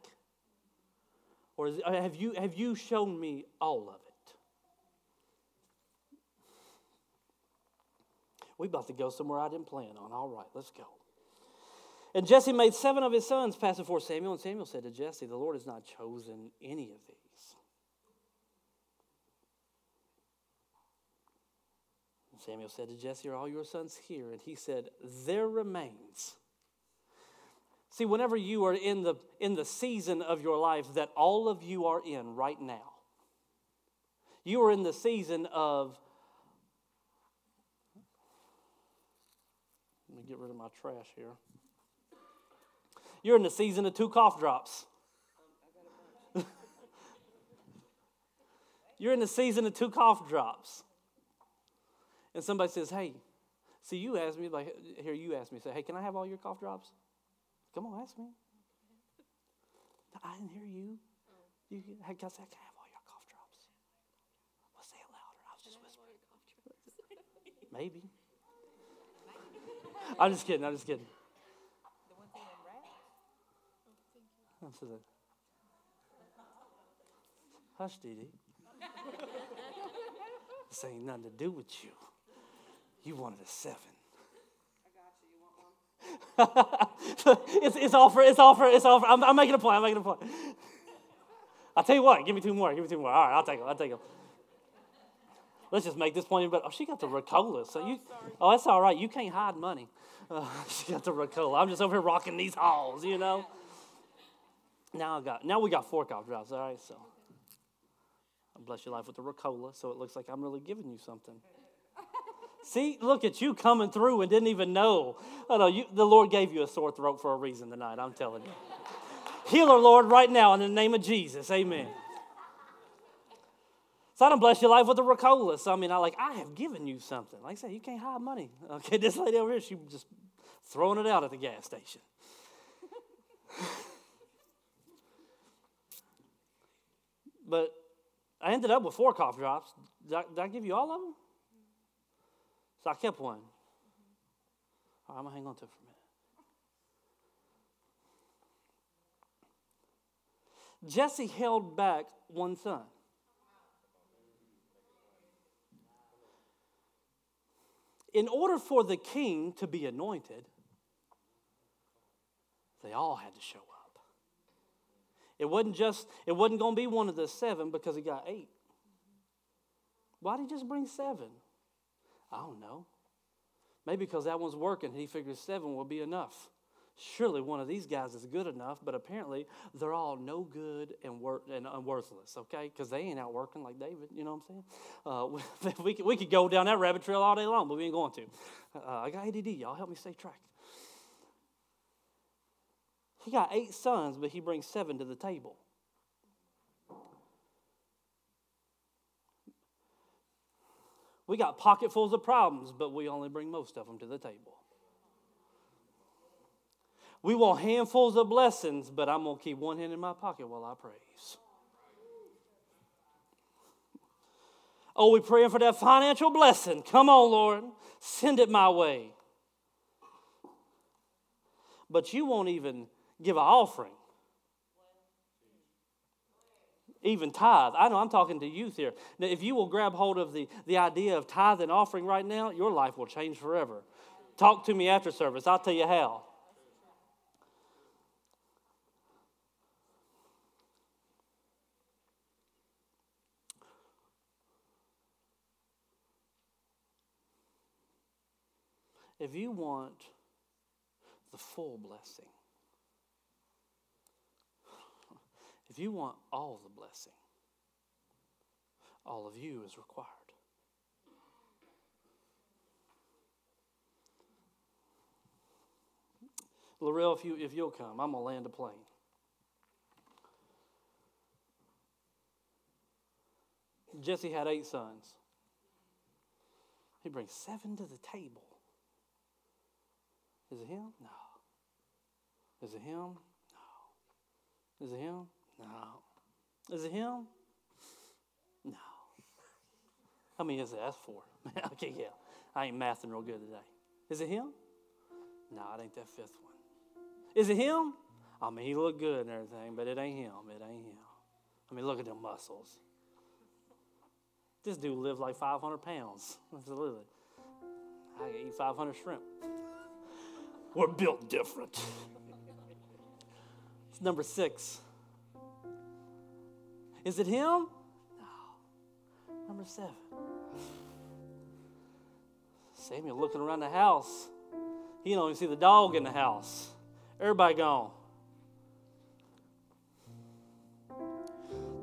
Or it, have, you, have you shown me all of it? We about to go somewhere I didn't plan on. All right, let's go. And Jesse made seven of his sons pass before Samuel, and Samuel said to Jesse, The Lord has not chosen any of these. Samuel said to Jesse, Are all your sons here? And he said, There remains See, whenever you are in the, in the season of your life that all of you are in right now, you are in the season of. Let me get rid of my trash here. You're in the season of two cough drops. You're in the season of two cough drops. And somebody says, Hey, see, you asked me, like, here, you asked me, say, Hey, can I have all your cough drops? Come on, ask me. I didn't hear you. You I can I have all your cough drops. Well, say it louder. I was just whispering. Maybe. I'm just kidding. I'm just kidding. The one thing in red? Hush, Dee Dee. this ain't nothing to do with you. You wanted a seven. it's, it's all for, it's all for, it's all for, I'm, I'm making a point, I'm making a point. I'll tell you what, give me two more, give me two more. All right, I'll take them, I'll take them. Let's just make this point But Oh, she got the Ricola. So you, oh, that's all right. You can't hide money. Uh, she got the Ricola. I'm just over here rocking these halls, you know. Now I got, now we got four cough drops. All right, so I bless your life with the Ricola, so it looks like I'm really giving you something. See, look at you coming through and didn't even know. Oh, no, you, the Lord gave you a sore throat for a reason tonight, I'm telling you. Heal her, Lord, right now in the name of Jesus. Amen. So I don't bless your life with a Ricola. So I mean, I like, I have given you something. Like I said, you can't hide money. Okay, this lady over here, she just throwing it out at the gas station. but I ended up with four cough drops. Did I, did I give you all of them? So I kept one. All right, I'm to hang on to it for a minute. Jesse held back one son. In order for the king to be anointed, they all had to show up. It wasn't just, it wasn't going to be one of the seven because he got eight. Why did he just bring seven? I don't know. Maybe because that one's working, he figures seven will be enough. Surely one of these guys is good enough, but apparently they're all no good and, wor- and worthless, okay? Because they ain't out working like David, you know what I'm saying? Uh, we, could, we could go down that rabbit trail all day long, but we ain't going to. Uh, I got ADD, y'all help me stay track. He got eight sons, but he brings seven to the table. We got pocketfuls of problems, but we only bring most of them to the table. We want handfuls of blessings, but I'm going to keep one hand in my pocket while I praise. Oh, we praying for that financial blessing. Come on, Lord. Send it my way. But you won't even give an offering. Even tithe. I know I'm talking to youth here. Now, if you will grab hold of the, the idea of tithe and offering right now, your life will change forever. Talk to me after service. I'll tell you how. If you want the full blessing, if you want all the blessing, all of you is required. Laurel, if, you, if you'll come, I'm going to land a plane. Jesse had eight sons. He brings seven to the table. Is it him? No. Is it him? No. Is it him? No. Is it him? No. How many is that? That's four. okay, yeah. I ain't mathing real good today. Is it him? No, it ain't that fifth one. Is it him? I mean, he looked good and everything, but it ain't him. It ain't him. I mean, look at them muscles. This dude lived like 500 pounds. Absolutely. I could eat 500 shrimp. We're built different. It's number six. Is it him? No. Number seven. Samuel looking around the house. He don't even see the dog in the house. Everybody gone.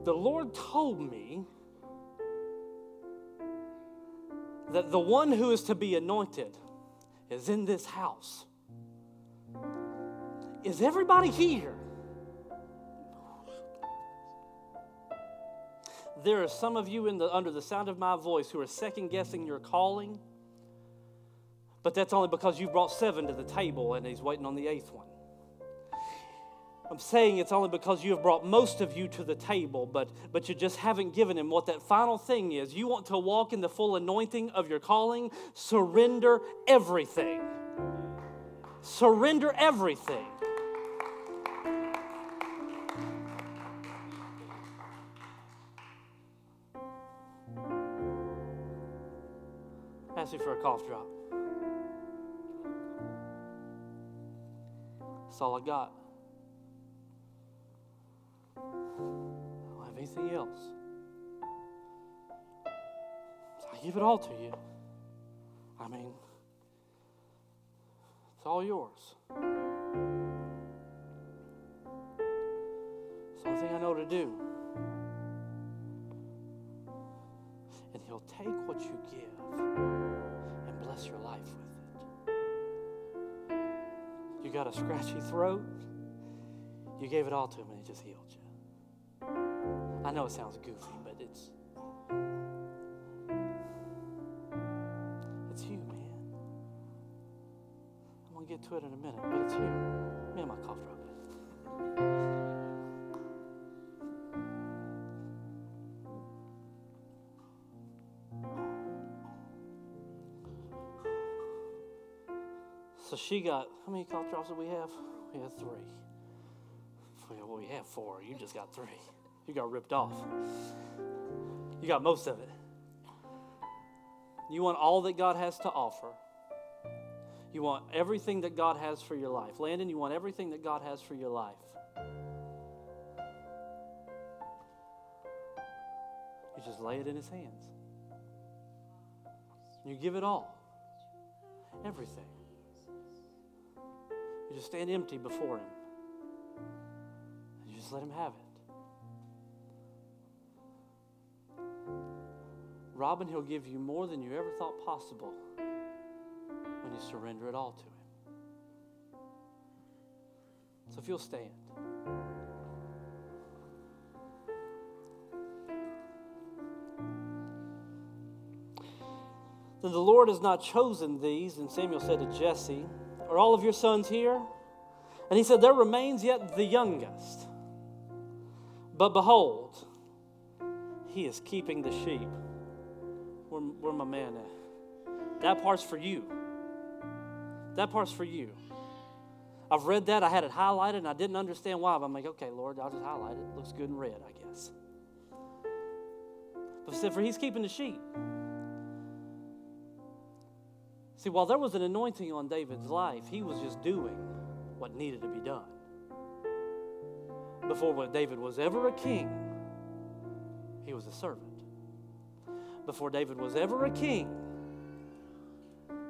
The Lord told me that the one who is to be anointed is in this house. Is everybody here? There are some of you in the, under the sound of my voice who are second guessing your calling, but that's only because you've brought seven to the table and he's waiting on the eighth one. I'm saying it's only because you have brought most of you to the table, but, but you just haven't given him what that final thing is. You want to walk in the full anointing of your calling, surrender everything. Surrender everything. Ask me for a cough drop. That's all I got. I don't have anything else. So I give it all to you. I mean, it's all yours. It's the only thing I know to do. And He'll take what you give bless your life with it. You got a scratchy throat, you gave it all to Him and He just healed you. I know it sounds goofy, but it's. It's you, man. I'm going to get to it in a minute, but it's you. Man, my cough drop So she got, how many cough drops did we have? We had three. Well, we have four. You just got three. You got ripped off. You got most of it. You want all that God has to offer. You want everything that God has for your life. Landon, you want everything that God has for your life. You just lay it in His hands. You give it all. Everything. You just stand empty before Him. And you just let Him have it. Robin, He'll give you more than you ever thought possible when you surrender it all to Him. So if you'll stand. Then the Lord has not chosen these, and Samuel said to Jesse, Are all of your sons here? And he said, There remains yet the youngest. But behold, he is keeping the sheep. Where, where my man at? That part's for you. That part's for you. I've read that, I had it highlighted, and I didn't understand why. But I'm like, okay, Lord, I'll just highlight it. it looks good in red, I guess. But said, for he's keeping the sheep. See, while there was an anointing on David's life, he was just doing what needed to be done. Before David was ever a king, he was a servant. Before David was ever a king,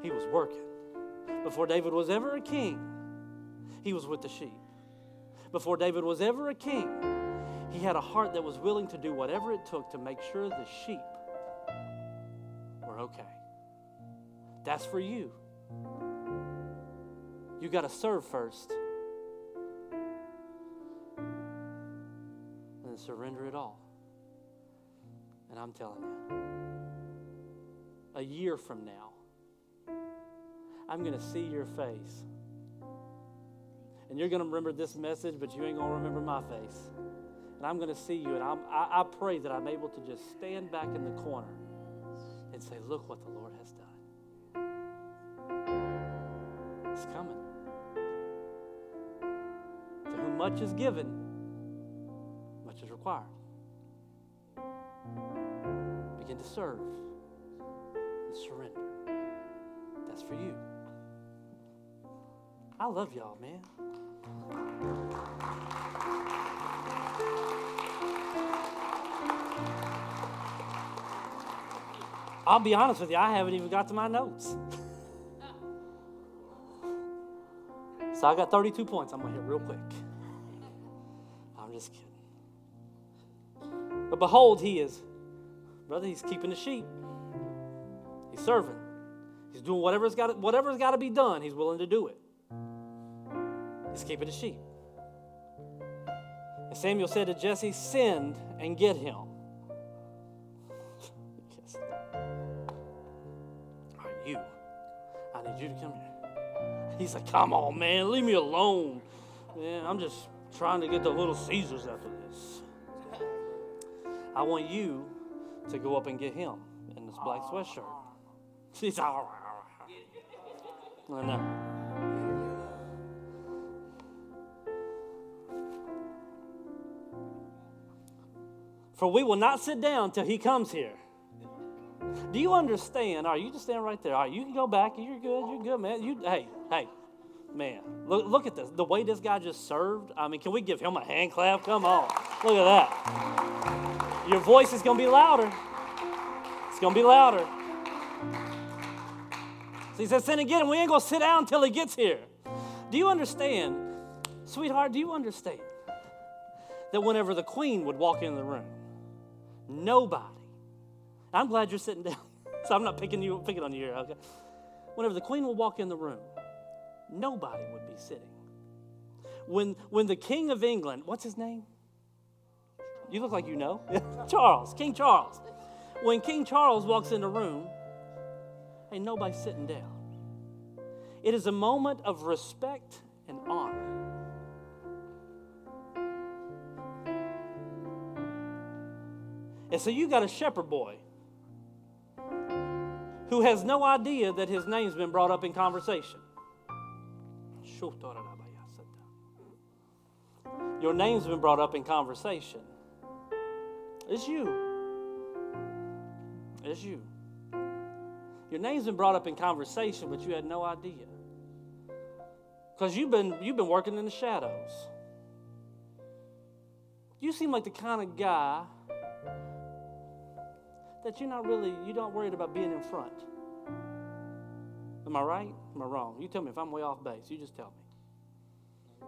he was working. Before David was ever a king, he was with the sheep. Before David was ever a king, he had a heart that was willing to do whatever it took to make sure the sheep were okay. That's for you. You got to serve first and then surrender it all. And I'm telling you, a year from now, I'm going to see your face. And you're going to remember this message, but you ain't going to remember my face. And I'm going to see you, and I'm, I, I pray that I'm able to just stand back in the corner and say, Look what the Lord has done. Coming. To whom much is given, much is required. Begin to serve and surrender. That's for you. I love y'all, man. I'll be honest with you, I haven't even got to my notes. So I got 32 points I'm going to hit real quick. I'm just kidding. But behold, he is, brother, he's keeping the sheep. He's serving. He's doing whatever's got whatever's got to be done. He's willing to do it. He's keeping the sheep. And Samuel said to Jesse, "Send and get him." yes. Are you? I need you to come here. He's like, come on, man, leave me alone. Man, I'm just trying to get the little Caesars after this. I want you to go up and get him in this black sweatshirt. All right. I know. For we will not sit down till he comes here. Do you understand? All right, you just stand right there. All right, you can go back. You're good. You're good, man. You, hey, hey, man, look, look at this. The way this guy just served. I mean, can we give him a hand clap? Come on. Look at that. Your voice is going to be louder. It's going to be louder. So he says, send again, and we ain't going to sit down until he gets here. Do you understand, sweetheart, do you understand that whenever the queen would walk in the room, nobody, I'm glad you're sitting down, so I'm not picking you picking on you here, okay? Whenever the queen would walk in the room, nobody would be sitting. When when the king of England, what's his name? You look like you know. Charles, King Charles. When King Charles walks in the room, ain't nobody sitting down. It is a moment of respect and honor. And so you got a shepherd boy who has no idea that his name's been brought up in conversation. Your name's been brought up in conversation. It's you. It's you. Your name's been brought up in conversation, but you had no idea. Because you've been, you've been working in the shadows. You seem like the kind of guy that you're not really, you're not worried about being in front. Am I right? Am I wrong? You tell me if I'm way off base. You just tell me.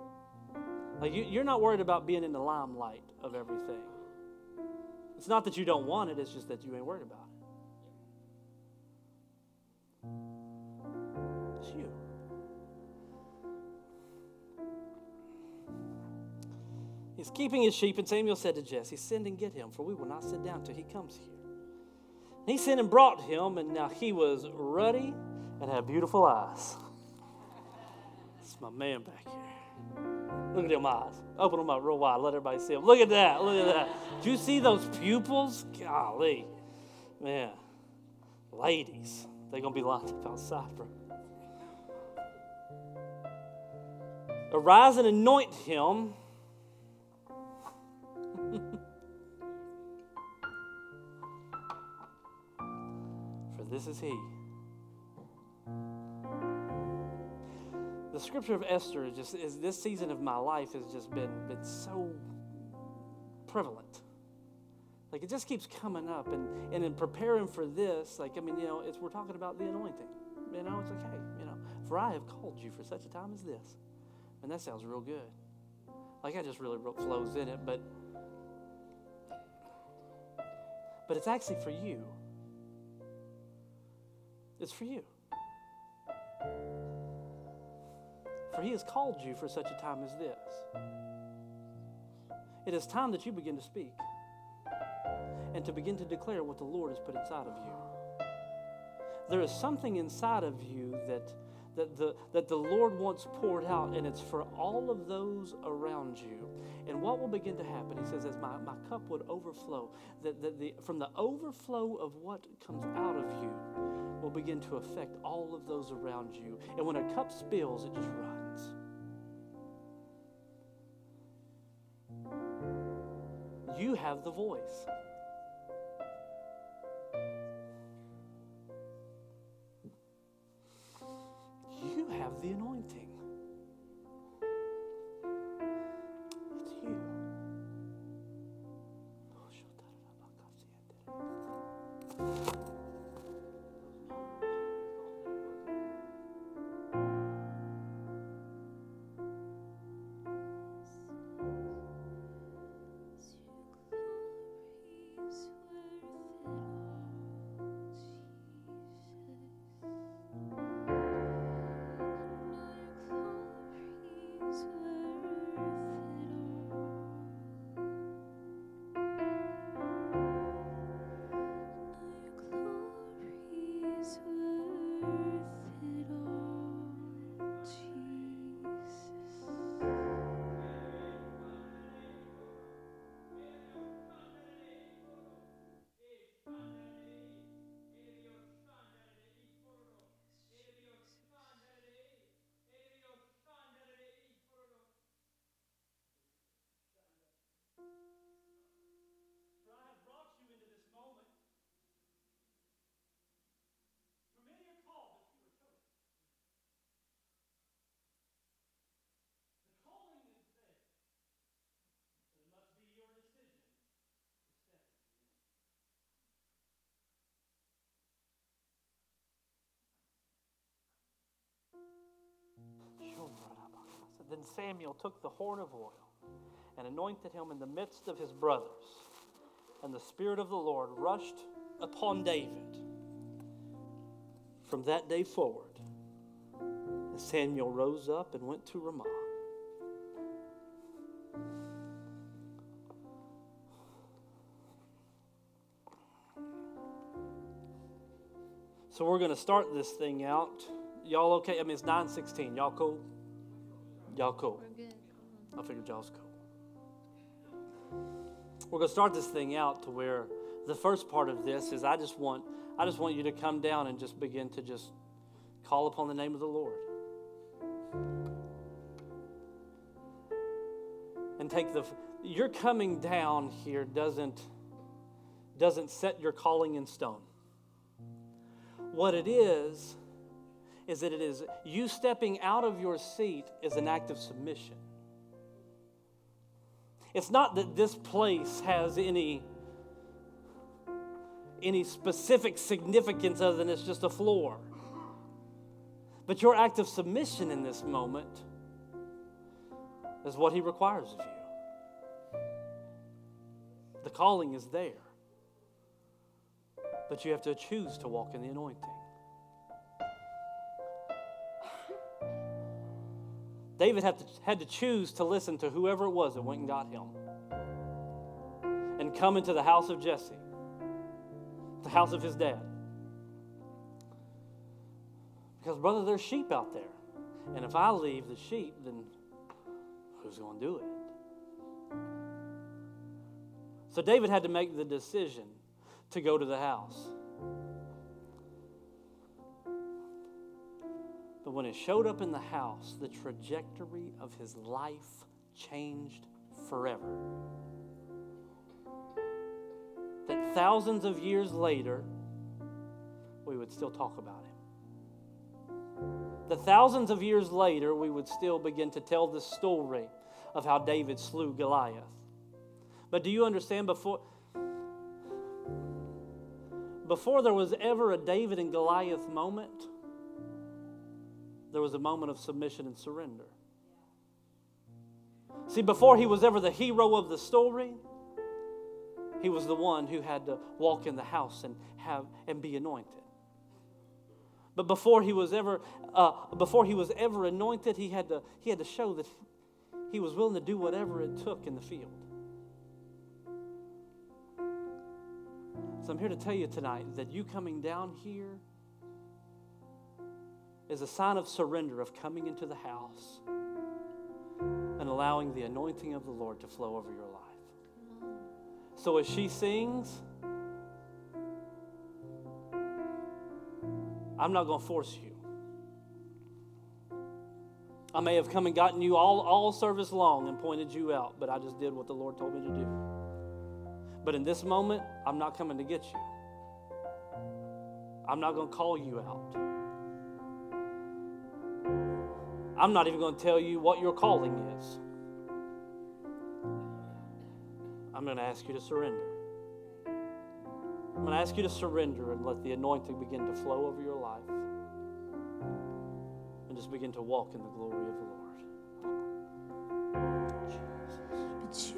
Like you, you're not worried about being in the limelight of everything. It's not that you don't want it, it's just that you ain't worried about it. It's you. He's keeping his sheep, and Samuel said to Jesse, Send and get him, for we will not sit down till he comes here. He sent and brought him, and now he was ruddy and had beautiful eyes. It's my man back here. Look at them eyes. Open them up real wide. Let everybody see them. Look at that. Look at that. Do you see those pupils? Golly. Man. Ladies, they're going to be lined up outside, bro. Arise and anoint him. For this is he. the scripture of Esther is just is this season of my life has just been been so prevalent. Like it just keeps coming up, and and in preparing for this, like I mean, you know, it's we're talking about the anointing. You know, it's like, hey, you know, for I have called you for such a time as this, and that sounds real good. Like that just really flows in it, but but it's actually for you. It's for you. For he has called you for such a time as this. It is time that you begin to speak and to begin to declare what the Lord has put inside of you. There is something inside of you that, that, the, that the Lord wants poured out, and it's for all of those around you. And what will begin to happen? He says, as my, my cup would overflow, that, that the, from the overflow of what comes out of you will begin to affect all of those around you. And when a cup spills, it just runs. You have the voice. You have the anointing. Then Samuel took the horn of oil and anointed him in the midst of his brothers. And the Spirit of the Lord rushed upon David. From that day forward, Samuel rose up and went to Ramah. So we're going to start this thing out. Y'all okay? I mean, it's 916. Y'all cool? Y'all cool? We're good. I figured y'all's cool. We're gonna start this thing out to where the first part of this is I just want I just want you to come down and just begin to just call upon the name of the Lord. And take the your coming down here doesn't doesn't set your calling in stone. What it is is that it is you stepping out of your seat is an act of submission. It's not that this place has any any specific significance other than it's just a floor. But your act of submission in this moment is what he requires of you. The calling is there. But you have to choose to walk in the anointing. David had to, had to choose to listen to whoever it was that went and got him and come into the house of Jesse, the house of his dad. Because, brother, there's sheep out there. And if I leave the sheep, then who's going to do it? So David had to make the decision to go to the house. But when it showed up in the house, the trajectory of his life changed forever. That thousands of years later, we would still talk about him. That thousands of years later, we would still begin to tell the story of how David slew Goliath. But do you understand before before there was ever a David and Goliath moment, there was a moment of submission and surrender. See, before he was ever the hero of the story, he was the one who had to walk in the house and have and be anointed. But before he was ever uh, before he was ever anointed, he had to he had to show that he was willing to do whatever it took in the field. So I'm here to tell you tonight that you coming down here is a sign of surrender, of coming into the house and allowing the anointing of the Lord to flow over your life. So as she sings, I'm not going to force you. I may have come and gotten you all, all service long and pointed you out, but I just did what the Lord told me to do. But in this moment, I'm not coming to get you. I'm not going to call you out. I'm not even going to tell you what your calling is. I'm going to ask you to surrender. I'm going to ask you to surrender and let the anointing begin to flow over your life and just begin to walk in the glory of the Lord. Jesus.